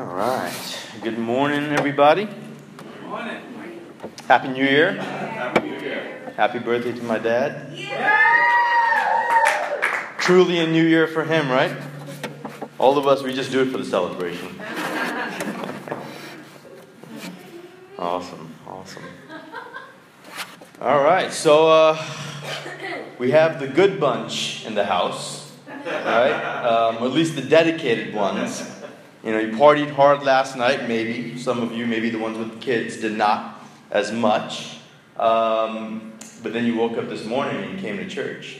All right. Good morning, everybody. Good morning. Happy New Year. Happy New Year. Happy birthday to my dad. Yeah. Truly a new year for him, right? All of us, we just do it for the celebration. Awesome, awesome. All right, so uh, we have the good bunch in the house, right? Um, or at least the dedicated ones. You know, you partied hard last night, maybe. Some of you, maybe the ones with kids, did not as much. Um, but then you woke up this morning and you came to church.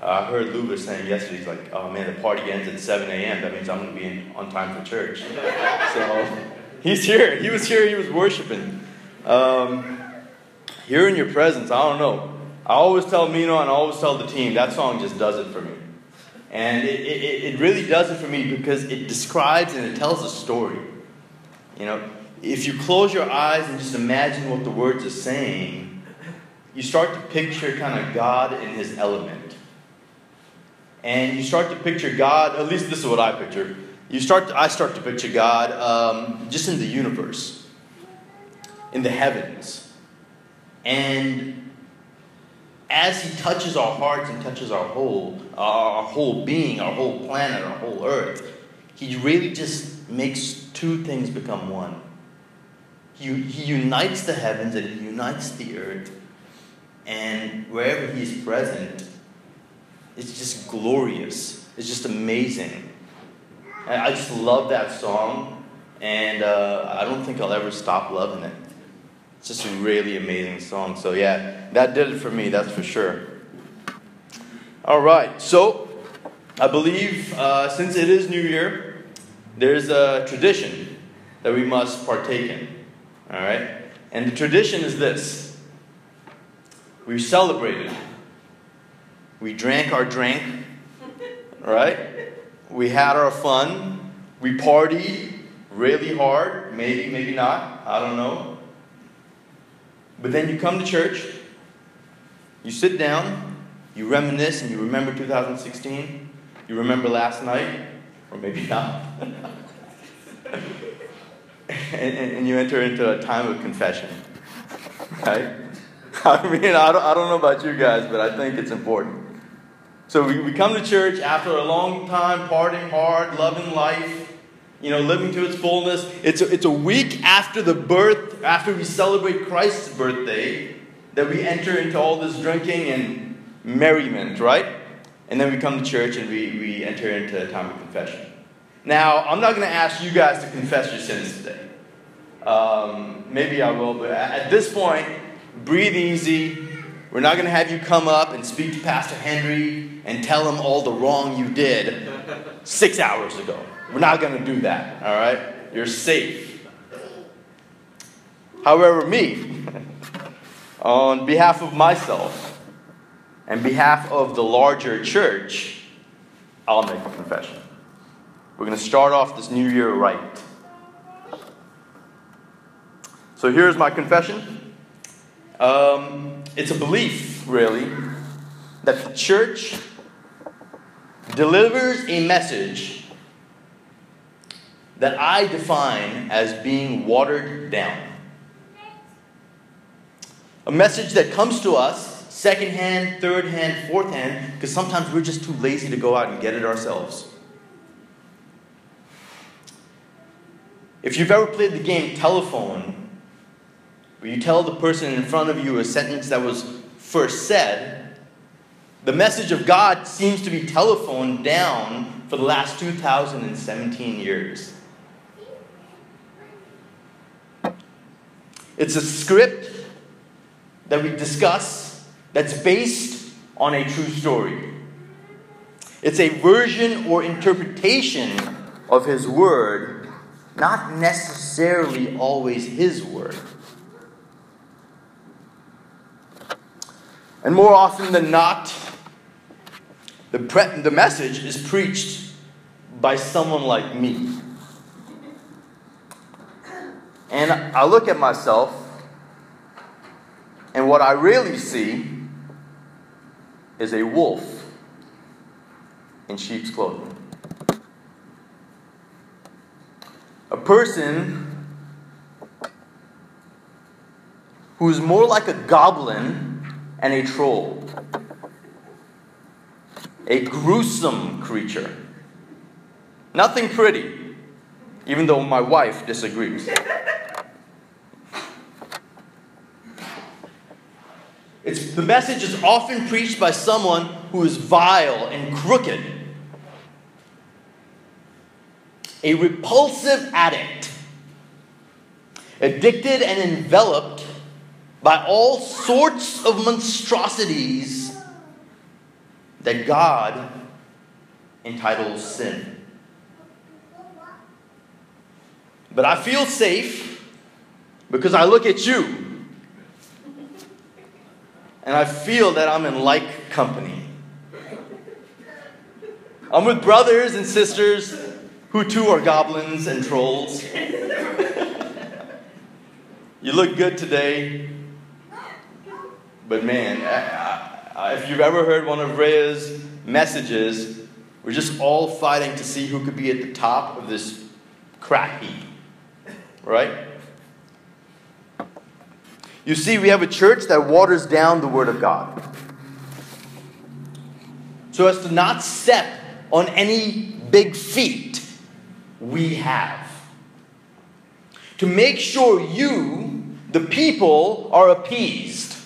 Uh, I heard Lou was saying yesterday, he's like, oh man, the party ends at 7 a.m. That means I'm going to be in, on time for church. So he's here. He was here. He was worshiping. Um, here in your presence, I don't know. I always tell Mino and I always tell the team, that song just does it for me. And it, it, it really does it for me because it describes and it tells a story. You know, if you close your eyes and just imagine what the words are saying, you start to picture kind of God in his element. And you start to picture God, at least this is what I picture. You start to, I start to picture God um, just in the universe, in the heavens. And as he touches our hearts and touches our whole, our whole being, our whole planet, our whole earth, he really just makes two things become one. He, he unites the heavens and he unites the earth. And wherever he's present, it's just glorious. It's just amazing. I just love that song, and uh, I don't think I'll ever stop loving it. It's just a really amazing song. So, yeah, that did it for me, that's for sure. All right, so I believe uh, since it is New Year, there's a tradition that we must partake in. All right? And the tradition is this we celebrated, we drank our drink, right? We had our fun, we partied really hard, maybe, maybe not, I don't know. But then you come to church, you sit down, you reminisce, and you remember 2016, you remember last night, or maybe not. and, and, you enter into a time of confession. Right? I mean, I don't, I don't know about you guys, but I think it's important. So we, we come to church after a long time partying hard, loving life, you know, living to its fullness. It's a, it's a week after the birth, after we celebrate Christ's birthday, that we enter into all this drinking and merriment, right? And then we come to church and we, we enter into a time of confession. Now, I'm not going to ask you guys to confess your sins today. Um, maybe I will, but at this point, breathe easy. We're not going to have you come up and speak to Pastor Henry and tell him all the wrong you did six hours ago. We're not going to do that, all right? You're safe. However, me, on behalf of myself and behalf of the larger church, I'll make a confession. We're going to start off this new year right. So here's my confession. Um, it's a belief, really, that the church delivers a message that I define as being watered down. A message that comes to us second hand, third hand, fourth hand, because sometimes we're just too lazy to go out and get it ourselves. If you've ever played the game telephone, where you tell the person in front of you a sentence that was first said, the message of God seems to be telephoned down for the last 2017 years. It's a script that we discuss that's based on a true story. It's a version or interpretation of His Word not necessarily always His word. And more often than not, the, pre- the message is preached by someone like me. And I look at myself, and what I really see is a wolf in sheep's clothing. A person who's more like a goblin and a troll, a gruesome creature. Nothing pretty, even though my wife disagrees. It's, the message is often preached by someone who is vile and crooked, a repulsive addict, addicted and enveloped by all sorts of monstrosities that God entitles sin. But I feel safe because I look at you and I feel that I'm in like company. I'm with brothers and sisters who too are goblins and trolls. you look good today, but man, I, I, if you've ever heard one of Rhea's messages, we're just all fighting to see who could be at the top of this crap heap, right? You see, we have a church that waters down the Word of God so as to not step on any big feet we have. To make sure you, the people, are appeased.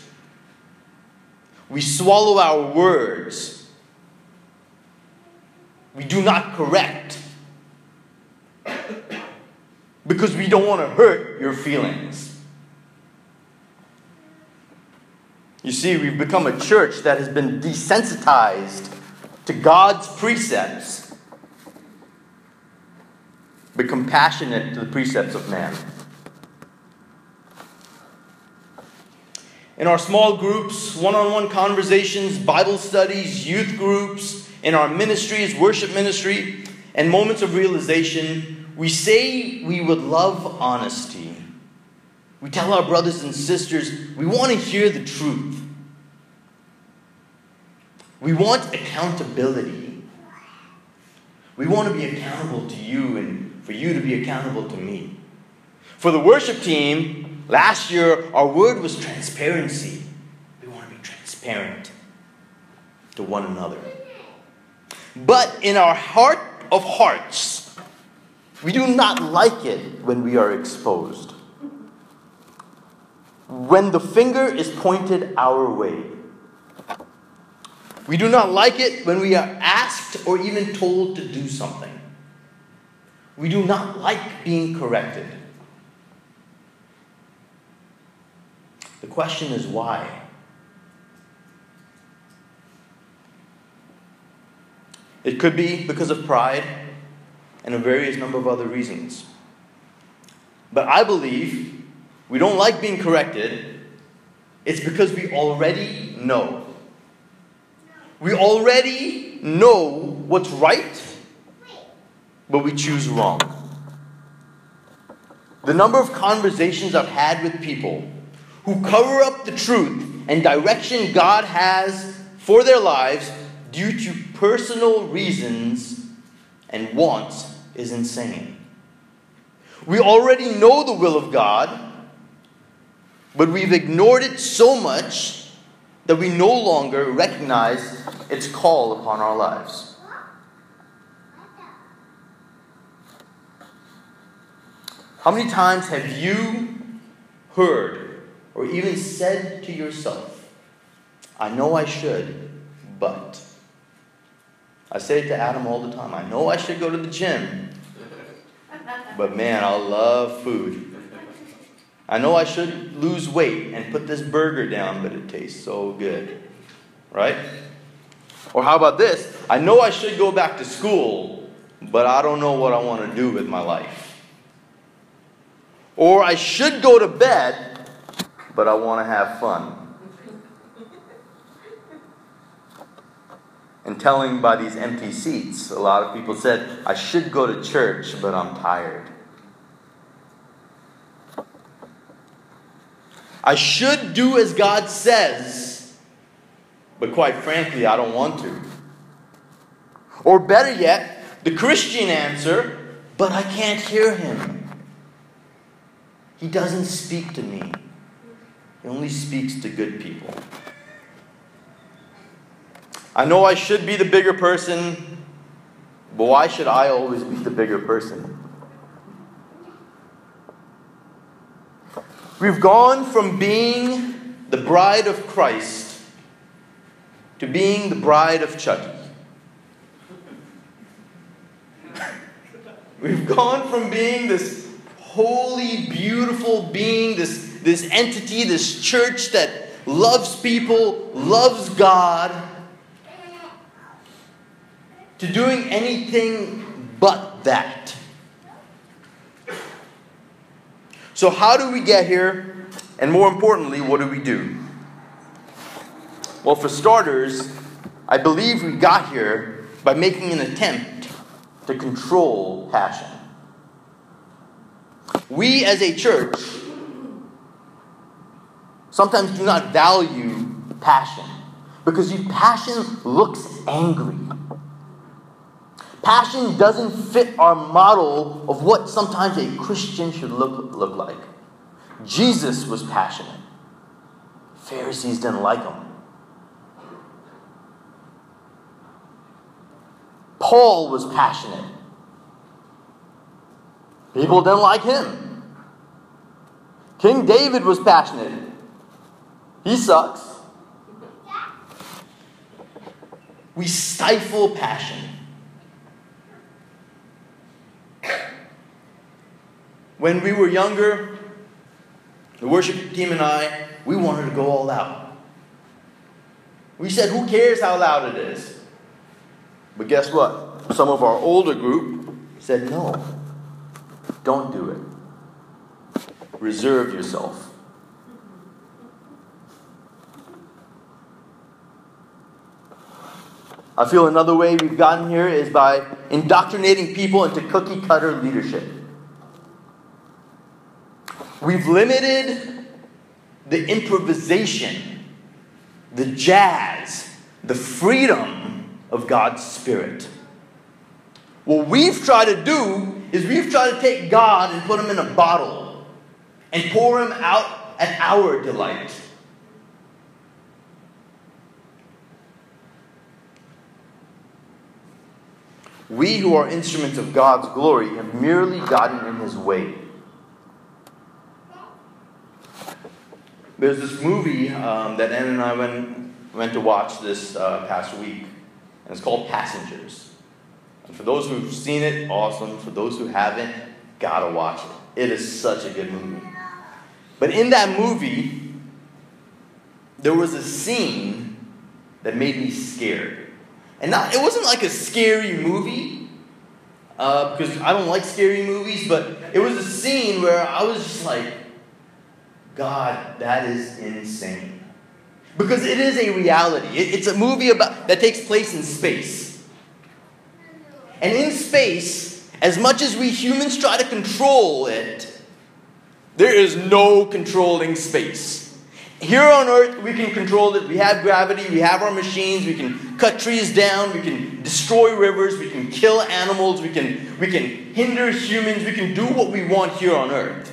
We swallow our words. We do not correct. Because we don't want to hurt your feelings. You see, we've become a church that has been desensitized to God's precepts, but compassionate to the precepts of man. In our small groups, one on one conversations, Bible studies, youth groups, in our ministries, worship ministry, and moments of realization, we say we would love honesty we tell our brothers and sisters we want to hear the truth. We want accountability. We want to be accountable to you and for you to be accountable to me. For the worship team, last year our word was transparency. We want to be transparent to one another. But in our heart of hearts, we do not like it when we are exposed when the finger is pointed our way. We do not like it when we are asked or even told to do something. We do not like being corrected. The question is why? It could be because of pride and a various number of other reasons. But I believe we don't like being corrected, it's because we already know. We already know what's right, but we choose wrong. The number of conversations I've had with people who cover up the truth and direction God has for their lives due to personal reasons and wants is insane. We already know the will of God but we've ignored it so much that we no longer recognize its call upon our lives. How many times have you heard or even said to yourself, I know I should, but. I say it to Adam all the time. I know I should go to the gym, but man, I love food. I know I should lose weight and put this burger down, but it tastes so good. Right? Or how about this? I know I should go back to school, but I don't know what I want to do with my life. Or I should go to bed, but I want to have fun. And telling by these empty seats, a lot of people said, I should go to church, but I'm tired. I should do as God says, but quite frankly, I don't want to. Or better yet, the Christian answer, but I can't hear Him. He doesn't speak to me. He only speaks to good people. I know I should be the bigger person, but why should I always be the bigger person? We've gone from being the bride of Christ to being the bride of Chucky. We've gone from being this holy, beautiful being, this, this entity, this church that loves people, loves God, to doing anything but that. So, how do we get here? And more importantly, what do we do? Well, for starters, I believe we got here by making an attempt to control passion. We as a church sometimes do not value passion because passion looks angry. Passion doesn't fit our model of what sometimes a Christian should look, look like. Jesus was passionate. Pharisees didn't like him. Paul was passionate. People didn't like him. King David was passionate. He sucks. We stifle passion. When we were younger, the worship team and I, we wanted to go all out. We said, who cares how loud it is? But guess what? Some of our older group said, no, don't do it. Reserve yourself. I feel another way we've gotten here is by indoctrinating people into cookie cutter leadership. We've limited the improvisation, the jazz, the freedom of God's Spirit. What we've tried to do is we've tried to take God and put him in a bottle and pour him out at our delight. We who are instruments of God's glory have merely gotten in his way. There's this movie um, that Ann and I went, went to watch this uh, past week, and it's called Passengers. And for those who've seen it, awesome. For those who haven't, gotta watch it. It is such a good movie. But in that movie, there was a scene that made me scared. And not, it wasn't like a scary movie, uh, because I don't like scary movies, but it was a scene where I was just like, God, that is insane. Because it is a reality. It, it's a movie about, that takes place in space. And in space, as much as we humans try to control it, there is no controlling space. Here on Earth, we can control it. We have gravity, we have our machines, we can cut trees down, we can destroy rivers, we can kill animals, we can, we can hinder humans, we can do what we want here on Earth.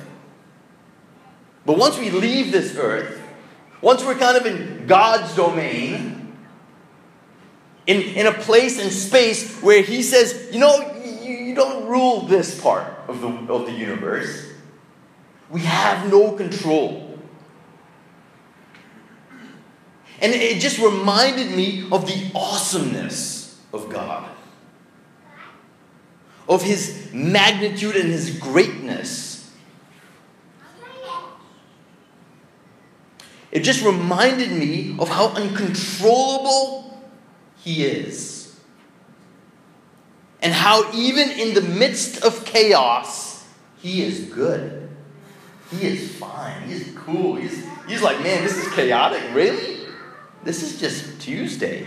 But once we leave this earth, once we're kind of in God's domain, in, in a place and space where He says, you know, you, you don't rule this part of the, of the universe, we have no control. And it just reminded me of the awesomeness of God, of His magnitude and His greatness. It just reminded me of how uncontrollable He is. And how, even in the midst of chaos, He is good. He is fine. He's cool. He's, he's like, man, this is chaotic. Really? This is just Tuesday.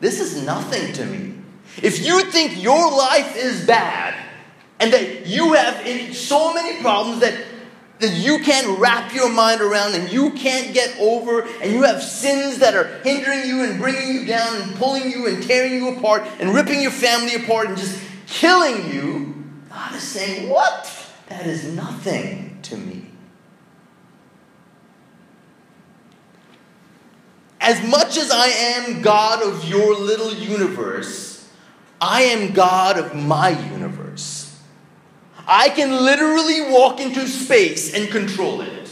This is nothing to me. If you think your life is bad and that you have so many problems that that you can't wrap your mind around and you can't get over, and you have sins that are hindering you and bringing you down and pulling you and tearing you apart and ripping your family apart and just killing you, God is saying, What? That is nothing to me. As much as I am God of your little universe, I am God of my universe. I can literally walk into space and control it.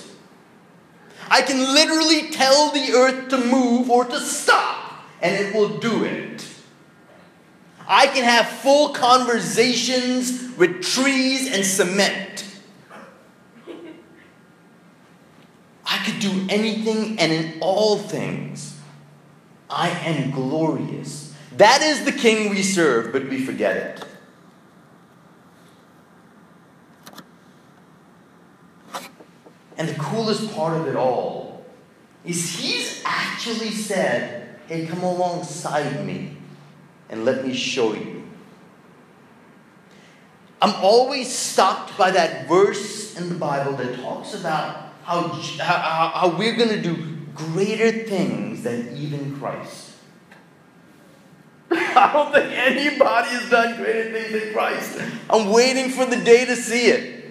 I can literally tell the earth to move or to stop, and it will do it. I can have full conversations with trees and cement. I could do anything and in all things. I am glorious. That is the king we serve, but we forget it. And the coolest part of it all is he's actually said, Hey, come alongside me and let me show you. I'm always stopped by that verse in the Bible that talks about how, how, how we're going to do greater things than even Christ. I don't think anybody has done greater things than Christ. I'm waiting for the day to see it.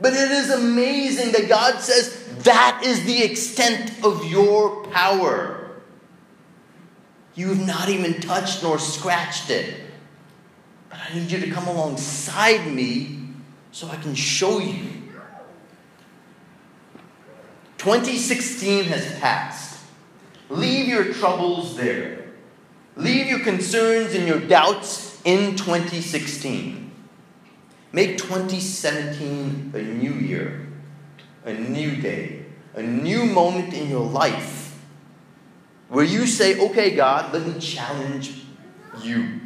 But it is amazing that God says that is the extent of your power. You have not even touched nor scratched it. But I need you to come alongside me so I can show you. 2016 has passed. Leave your troubles there. Leave your concerns and your doubts in 2016. Make 2017 a new year, a new day, a new moment in your life where you say, okay, God, let me challenge you.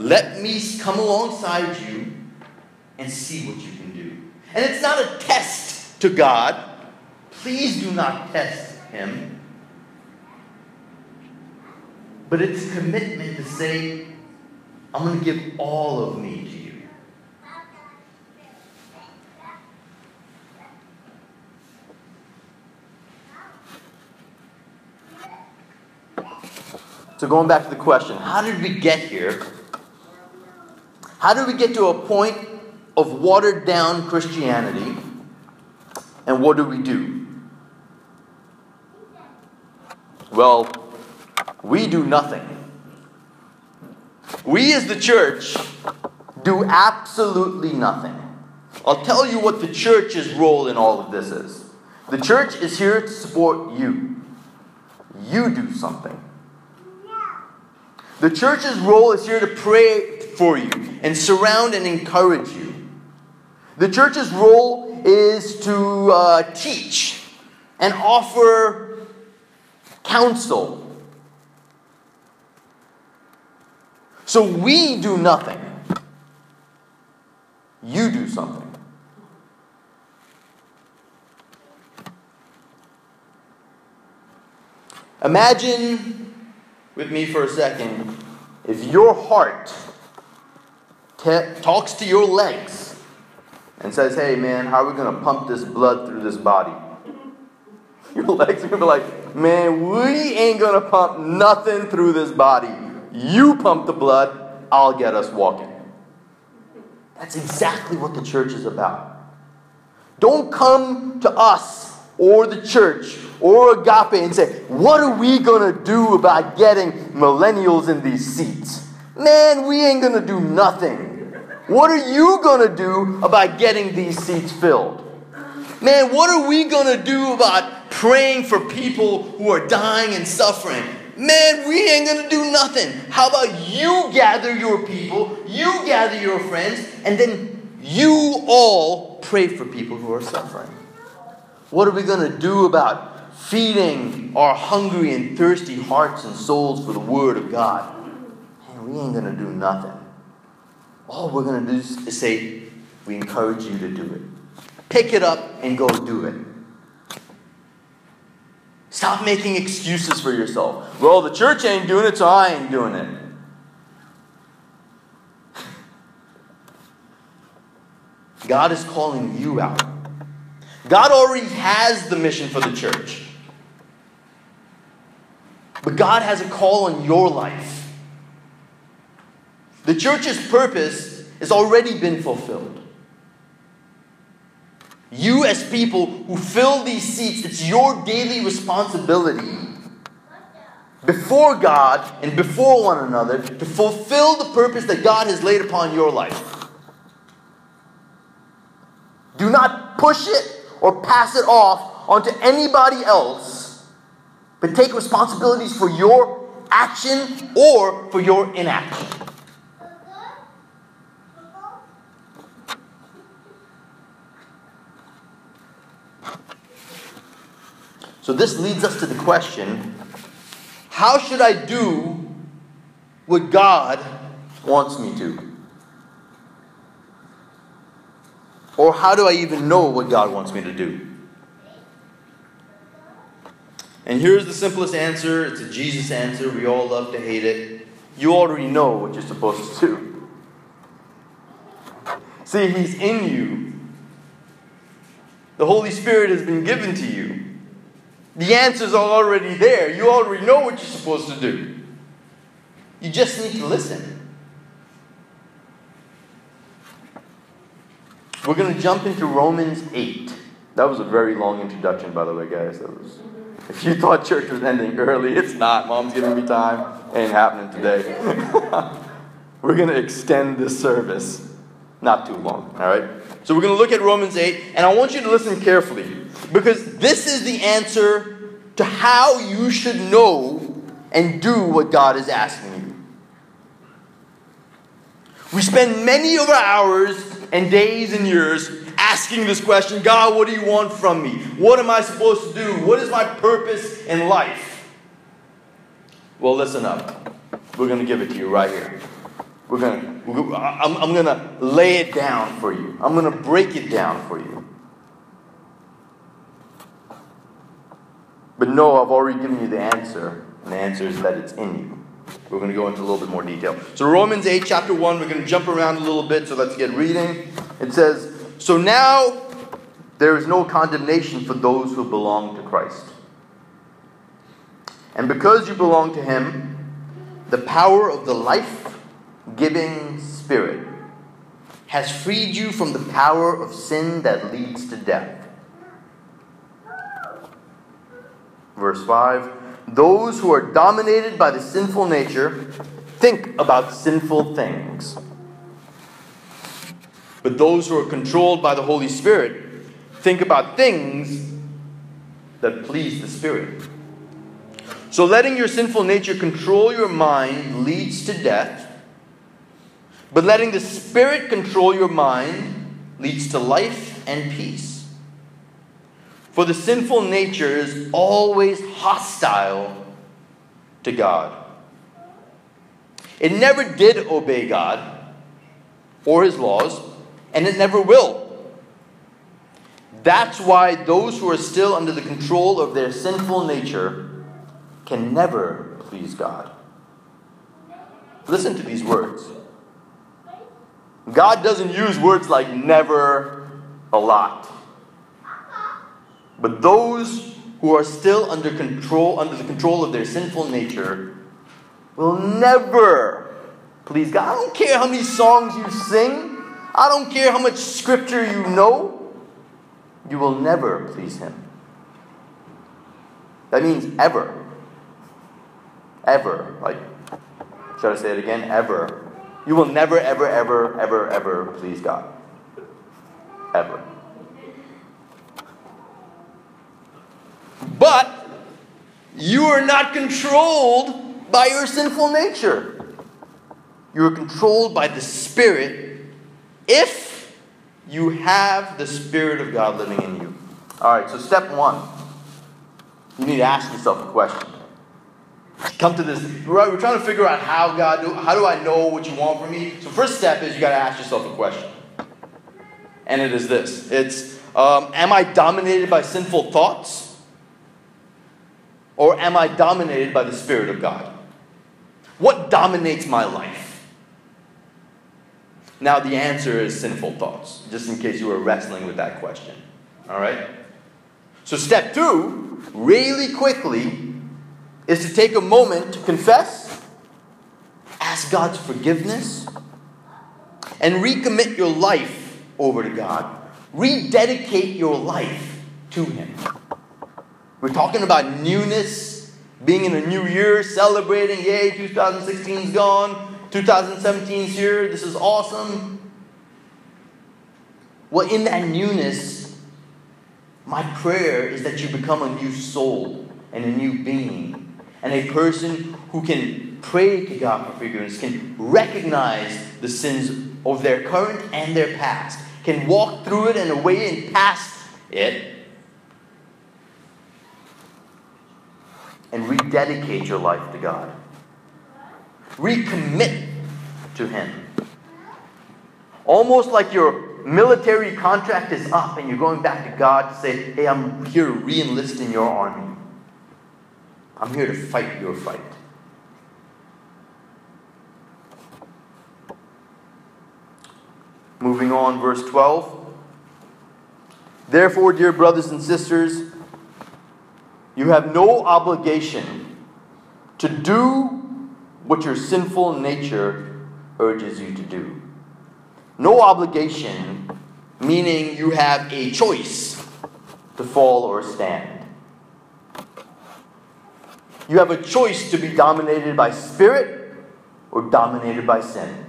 Let me come alongside you and see what you can do. And it's not a test to God. Please do not test Him. But it's a commitment to say, I'm going to give all of me to you. So, going back to the question how did we get here? How did we get to a point of watered down Christianity? And what do we do? Well, we do nothing. We as the church do absolutely nothing. I'll tell you what the church's role in all of this is. The church is here to support you. You do something. The church's role is here to pray for you and surround and encourage you. The church's role is to uh, teach and offer counsel. So we do nothing. You do something. Imagine with me for a second if your heart t- talks to your legs and says, Hey man, how are we going to pump this blood through this body? Your legs are going to be like, Man, we ain't going to pump nothing through this body. You pump the blood, I'll get us walking. That's exactly what the church is about. Don't come to us or the church or agape and say, What are we going to do about getting millennials in these seats? Man, we ain't going to do nothing. What are you going to do about getting these seats filled? Man, what are we going to do about praying for people who are dying and suffering? Man, we ain't to do nothing. How about you gather your people, you gather your friends, and then you all pray for people who are suffering? What are we to do about feeding our hungry and thirsty hearts and souls for the Word of God? Man, we ain't going to do nothing. All we're going to do is say, we encourage you to do it. Pick it up and go do it. Stop making excuses for yourself. Well, the church ain't doing it, so I ain't doing it. God is calling you out. God already has the mission for the church. But God has a call on your life. The church's purpose has already been fulfilled. You, as people who fill these seats, it's your daily responsibility before God and before one another to fulfill the purpose that God has laid upon your life. Do not push it or pass it off onto anybody else, but take responsibilities for your action or for your inaction. So, this leads us to the question how should I do what God wants me to? Or how do I even know what God wants me to do? And here's the simplest answer it's a Jesus answer. We all love to hate it. You already know what you're supposed to do. See, He's in you, the Holy Spirit has been given to you. The answers are already there. You already know what you're supposed to do. You just need to listen. We're going to jump into Romans 8. That was a very long introduction, by the way, guys. That was. If you thought church was ending early, it's not. Mom's giving me time. Ain't happening today. we're going to extend this service. Not too long, all right? So we're going to look at Romans 8, and I want you to listen carefully because this is the answer to how you should know and do what God is asking you. We spend many of our hours and days and years asking this question God, what do you want from me? What am I supposed to do? What is my purpose in life? Well, listen up. We're going to give it to you right here. We're going to, I'm, I'm going to lay it down for you. I'm going to break it down for you. But no, I've already given you the answer, and the answer is that it's in you. We're going to go into a little bit more detail. So, Romans 8, chapter 1, we're going to jump around a little bit, so let's get reading. It says, So now there is no condemnation for those who belong to Christ. And because you belong to Him, the power of the life giving Spirit has freed you from the power of sin that leads to death. Verse 5 those who are dominated by the sinful nature think about sinful things. But those who are controlled by the Holy Spirit think about things that please the Spirit. So letting your sinful nature control your mind leads to death, but letting the Spirit control your mind leads to life and peace. For the sinful nature is always hostile to God. It never did obey God or his laws, and it never will. That's why those who are still under the control of their sinful nature can never please God. Listen to these words. God doesn't use words like never a lot. But those who are still under control, under the control of their sinful nature, will never please God. I don't care how many songs you sing. I don't care how much scripture you know. You will never please Him. That means ever. Ever. Like, should I say it again? Ever. You will never, ever, ever, ever, ever please God. Ever. But you are not controlled by your sinful nature. You are controlled by the Spirit if you have the Spirit of God living in you. All right, so step one you need to ask yourself a question. Come to this. Right, We're trying to figure out how God do. How do I know what you want from me? So first step is you got to ask yourself a question, and it is this: It's um, Am I dominated by sinful thoughts? Or am I dominated by the Spirit of God? What dominates my life? Now, the answer is sinful thoughts, just in case you were wrestling with that question. All right? So, step two, really quickly, is to take a moment to confess, ask God's forgiveness, and recommit your life over to God. rededicate your life to Him. We're talking about newness, being in a new year, celebrating, yay, 2016's gone, 2017's here, this is awesome. Well, in that newness, my prayer is that you become a new soul and a new being, and a person who can pray to God for forgiveness, can recognize the sins of their current and their past, can walk through it and away and past it, and rededicate your life to God. Recommit to Him. Almost like your military contract is up and you're going back to God to say, Hey, I'm here to re enlist in your army. I'm here to fight your fight. Moving on, verse 12. Therefore, dear brothers and sisters, you have no obligation to do what your sinful nature urges you to do. No obligation, meaning you have a choice to fall or stand. You have a choice to be dominated by spirit or dominated by sin.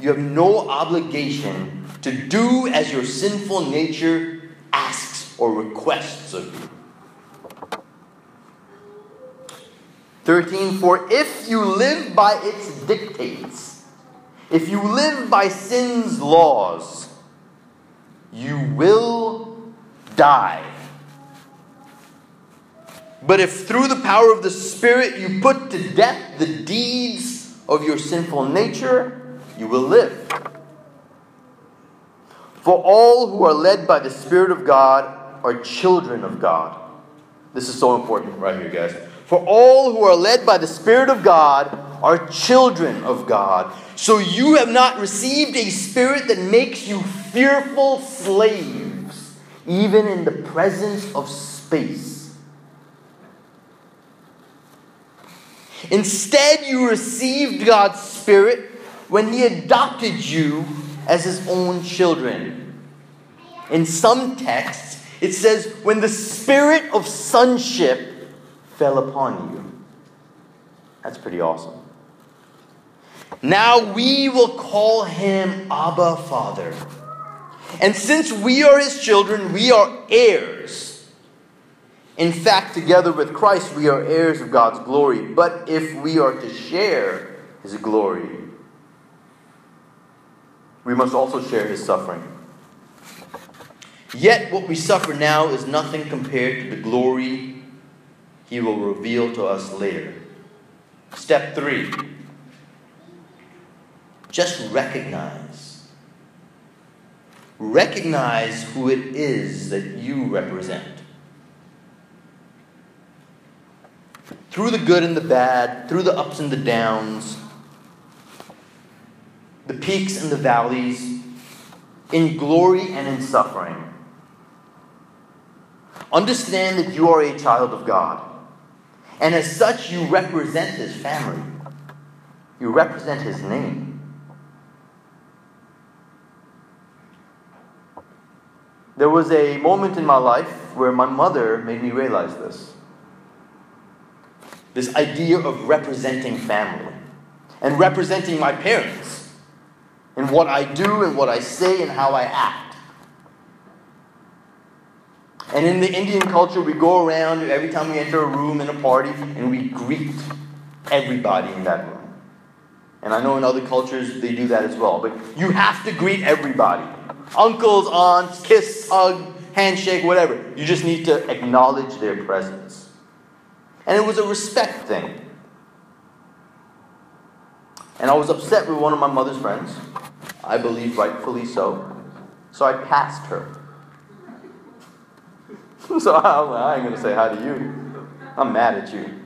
You have no obligation to do as your sinful nature asks or requests of you. 13 For if you live by its dictates, if you live by sin's laws, you will die. But if through the power of the Spirit you put to death the deeds of your sinful nature, you will live. For all who are led by the Spirit of God are children of God. This is so important right here, guys. For all who are led by the Spirit of God are children of God. So you have not received a spirit that makes you fearful slaves, even in the presence of space. Instead, you received God's Spirit when He adopted you as His own children. In some texts, it says, when the Spirit of sonship fell upon you. That's pretty awesome. Now we will call him Abba Father. And since we are his children, we are heirs. In fact, together with Christ, we are heirs of God's glory. But if we are to share his glory, we must also share his suffering. Yet, what we suffer now is nothing compared to the glory he will reveal to us later. Step three just recognize. Recognize who it is that you represent. Through the good and the bad, through the ups and the downs, the peaks and the valleys, in glory and in suffering. Understand that you are a child of God. And as such, you represent his family, you represent his name. There was a moment in my life where my mother made me realize this. This idea of representing family and representing my parents in what I do and what I say and how I act. And in the Indian culture, we go around every time we enter a room in a party and we greet everybody in that room. And I know in other cultures they do that as well. But you have to greet everybody uncles, aunts, kiss, hug, handshake, whatever. You just need to acknowledge their presence. And it was a respect thing. And I was upset with one of my mother's friends. I believe rightfully so. So I passed her. so I ain't going to say hi to you. I'm mad at you.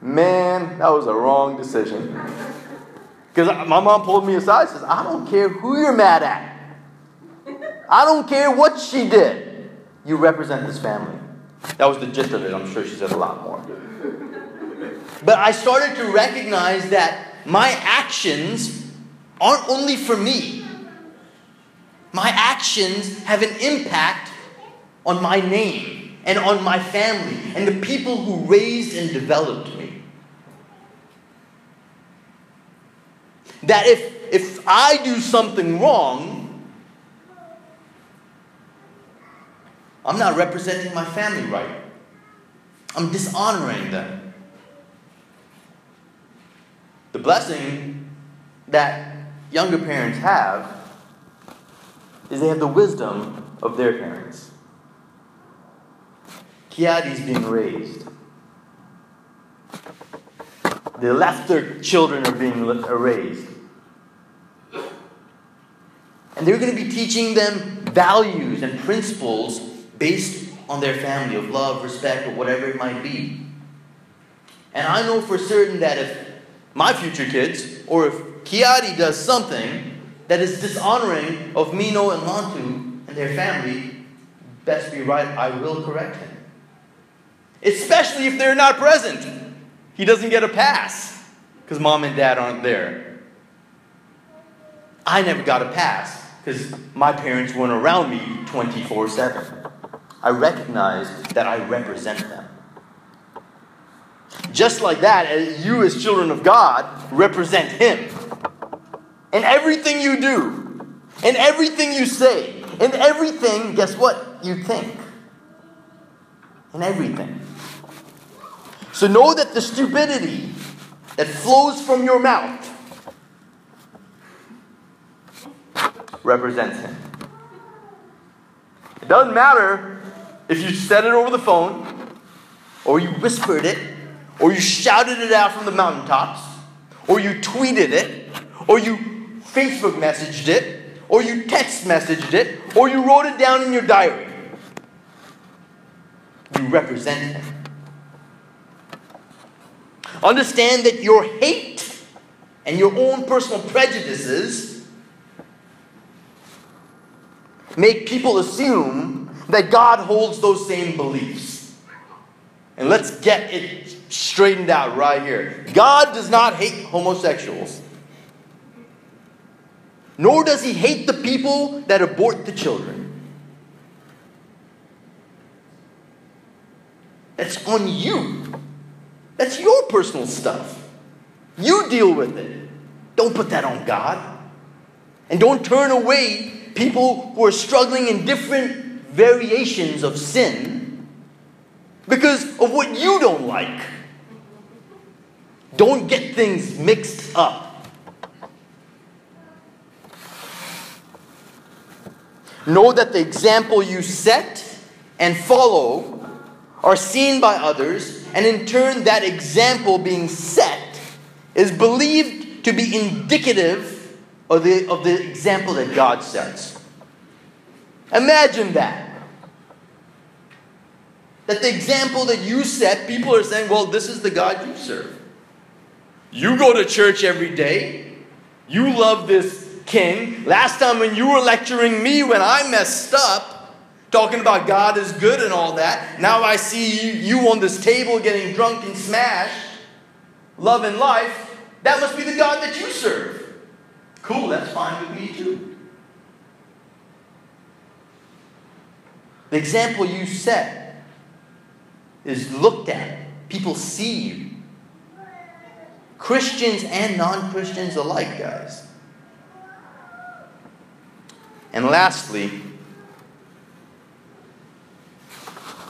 Man, that was a wrong decision. Because my mom pulled me aside says, I don't care who you're mad at. I don't care what she did. You represent this family. That was the gist of it. I'm sure she said a lot more. But I started to recognize that my actions aren't only for me. my actions have an impact on my name and on my family and the people who raised and developed me. That if, if I do something wrong, I'm not representing my family right. I'm dishonoring them. The blessing that younger parents have is they have the wisdom of their parents. Kiadi's being raised. The laughter children are being uh, raised. And they're going to be teaching them values and principles based on their family of love, respect, or whatever it might be. And I know for certain that if my future kids, or if Kiadi does something that is dishonoring of Mino and Lantu and their family, best be right, I will correct him. Especially if they're not present. He doesn't get a pass because mom and dad aren't there. I never got a pass because my parents weren't around me 24 7. I recognize that I represent them. Just like that, you as children of God represent Him. In everything you do, in everything you say, in everything, guess what? You think. In everything. So know that the stupidity that flows from your mouth represents Him. It doesn't matter if you said it over the phone, or you whispered it, or you shouted it out from the mountaintops, or you tweeted it, or you Facebook messaged it, or you text messaged it, or you wrote it down in your diary. You represent him. Understand that your hate and your own personal prejudices make people assume that God holds those same beliefs. And let's get it straightened out right here. God does not hate homosexuals, nor does he hate the people that abort the children. That's on you. That's your personal stuff. You deal with it. Don't put that on God. And don't turn away people who are struggling in different variations of sin because of what you don't like. Don't get things mixed up. Know that the example you set and follow are seen by others, and in turn, that example being set is believed to be indicative of the, of the example that God sets. Imagine that. That the example that you set, people are saying, well, this is the God you serve. You go to church every day. You love this king. Last time when you were lecturing me when I messed up, talking about God is good and all that, now I see you, on this table getting drunk and smashed, love and life. That must be the God that you serve. Cool, that's fine with me too. The example you set is looked at. People see you. Christians and non Christians alike, guys. And lastly,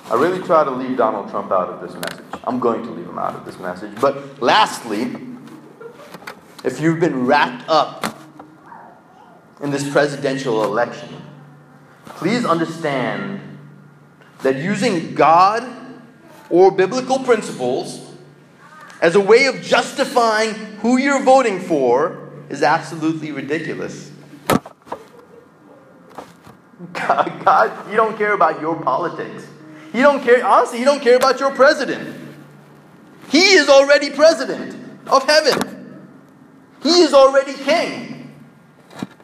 I really try to leave Donald Trump out of this message. I'm going to leave him out of this message. But lastly, if you've been wrapped up in this presidential election, please understand that using God or biblical principles as a way of justifying who you're voting for is absolutely ridiculous. God, God, you don't care about your politics. You don't care, honestly, you don't care about your president. He is already president of heaven, he is already king.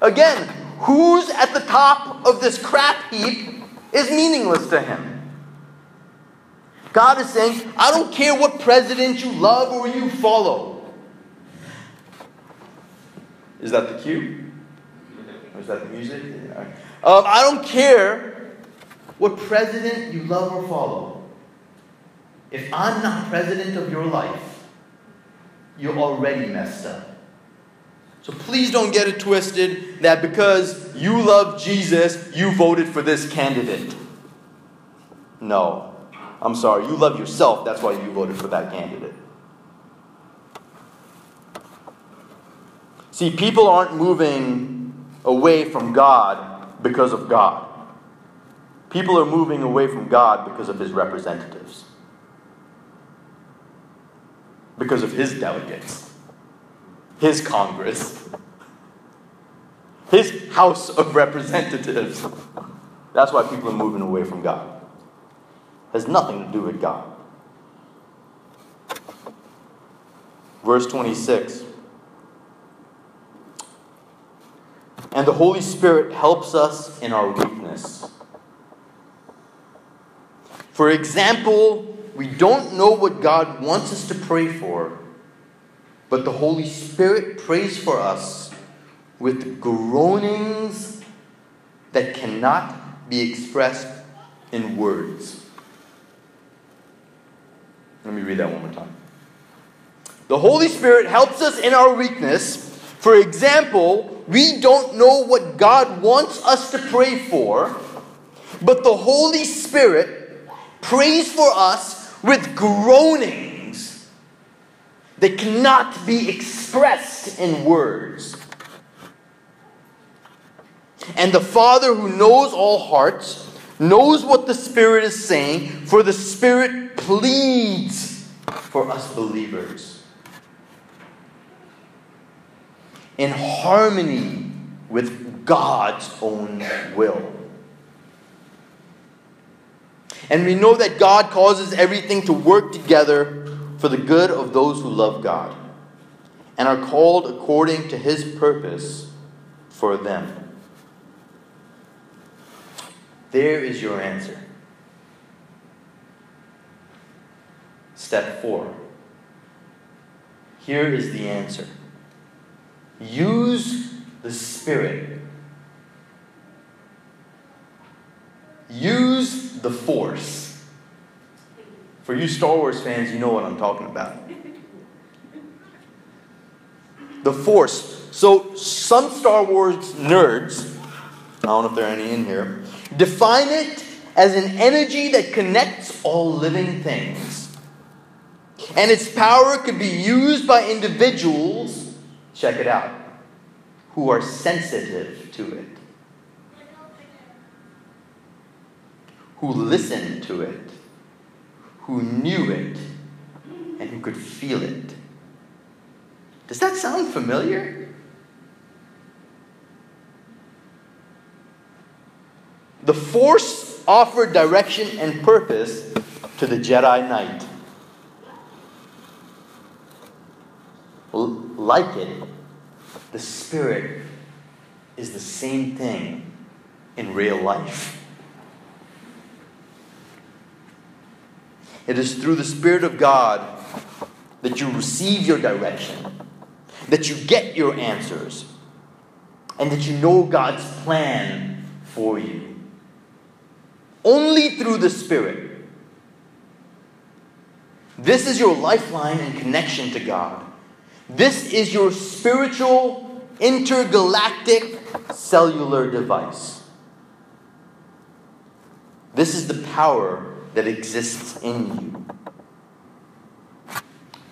Again, who's at the top of this crap heap is meaningless to him. God is saying, I don't care what president you love or you follow. Is that the cue? Is that the music? Um, I don't care what president you love or follow. If I'm not president of your life, you're already messed up. So please don't get it twisted that because you love Jesus, you voted for this candidate. No. I'm sorry, you love yourself, that's why you voted for that candidate. See, people aren't moving away from God because of God. People are moving away from God because of his representatives, because of his delegates, his Congress, his House of Representatives. That's why people are moving away from God. It has nothing to do with God. Verse 26. And the Holy Spirit helps us in our weakness. For example, we don't know what God wants us to pray for, but the Holy Spirit prays for us with groanings that cannot be expressed in words. Let me read that one more time. The Holy Spirit helps us in our weakness. For example, we don't know what God wants us to pray for, but the Holy Spirit prays for us with groanings that cannot be expressed in words. And the Father who knows all hearts knows what the Spirit is saying, for the Spirit pleads for us believers in harmony with God's own will. And we know that God causes everything to work together for the good of those who love God and are called according to his purpose for them. There is your answer. Step four. Here is the answer. Use the Spirit. Use the Force. For you Star Wars fans, you know what I'm talking about. The Force. So, some Star Wars nerds, I don't know if there are any in here, define it as an energy that connects all living things. And its power could be used by individuals, check it out, who are sensitive to it, who listened to it, who knew it, and who could feel it. Does that sound familiar? The Force offered direction and purpose to the Jedi Knight. Like it, the Spirit is the same thing in real life. It is through the Spirit of God that you receive your direction, that you get your answers, and that you know God's plan for you. Only through the Spirit. This is your lifeline and connection to God. This is your spiritual, intergalactic, cellular device. This is the power that exists in you.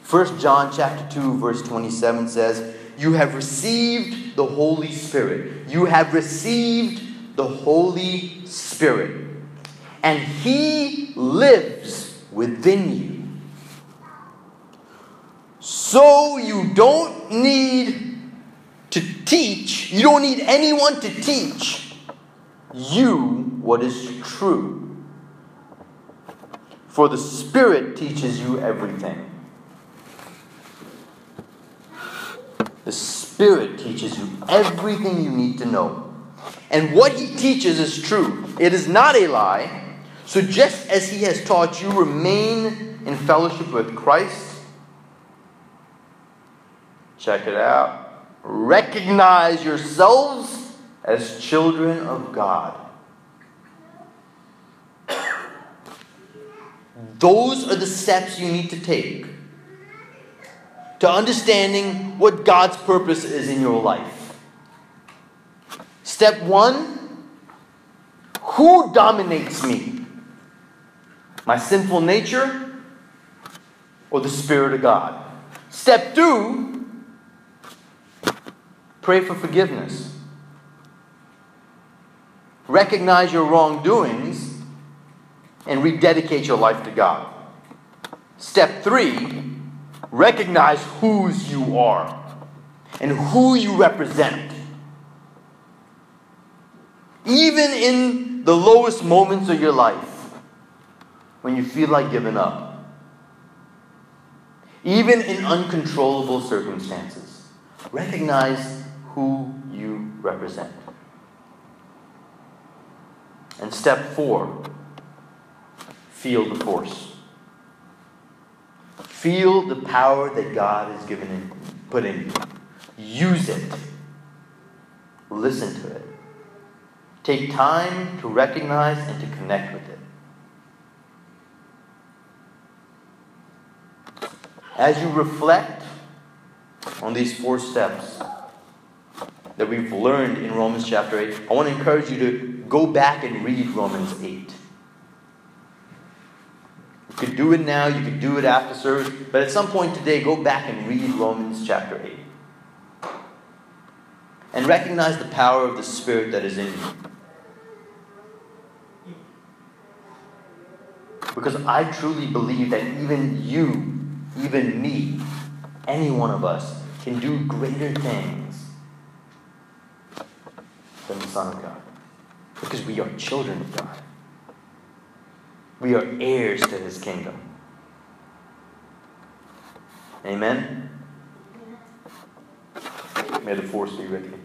1 John chapter 2 verse 27 says, "You have received the Holy Spirit. You have received the Holy Spirit, and he lives within you." So you don't need to teach, you don't need anyone to teach you what is true. For the Spirit teaches you everything. The Spirit teaches you everything you need to know. And what He teaches is true, it is not a lie. So just as He has taught you, remain in fellowship with Christ Check it out. Recognize yourselves as children of God. Those are the steps you need to take to understanding what God's purpose is in your life. Step one who dominates me? My sinful nature or the Spirit of God? Step two pray for forgiveness. Recognize your wrongdoings and rededicate your life to God. Step three recognize whose you are and who you represent. Even in the lowest moments of your life, when you feel like giving up, even in uncontrollable circumstances, recognize who you represent. And step four, feel the force. Feel the power that God has given in, put in you. Use it. Listen to it. Take time to recognize and to connect with it. As you reflect on these four steps that we've learned in Romans chapter 8, I want to encourage you to go back and read Romans 8. You could do it now, you could do it after service, but at some point today, go back and read Romans chapter 8. And recognize the power of the Spirit that is in you. Because I truly believe that even you even me, any one of us, can do greater things than the Son of God. Because we are children of God. We are heirs to his kingdom. Amen? May the force be with you.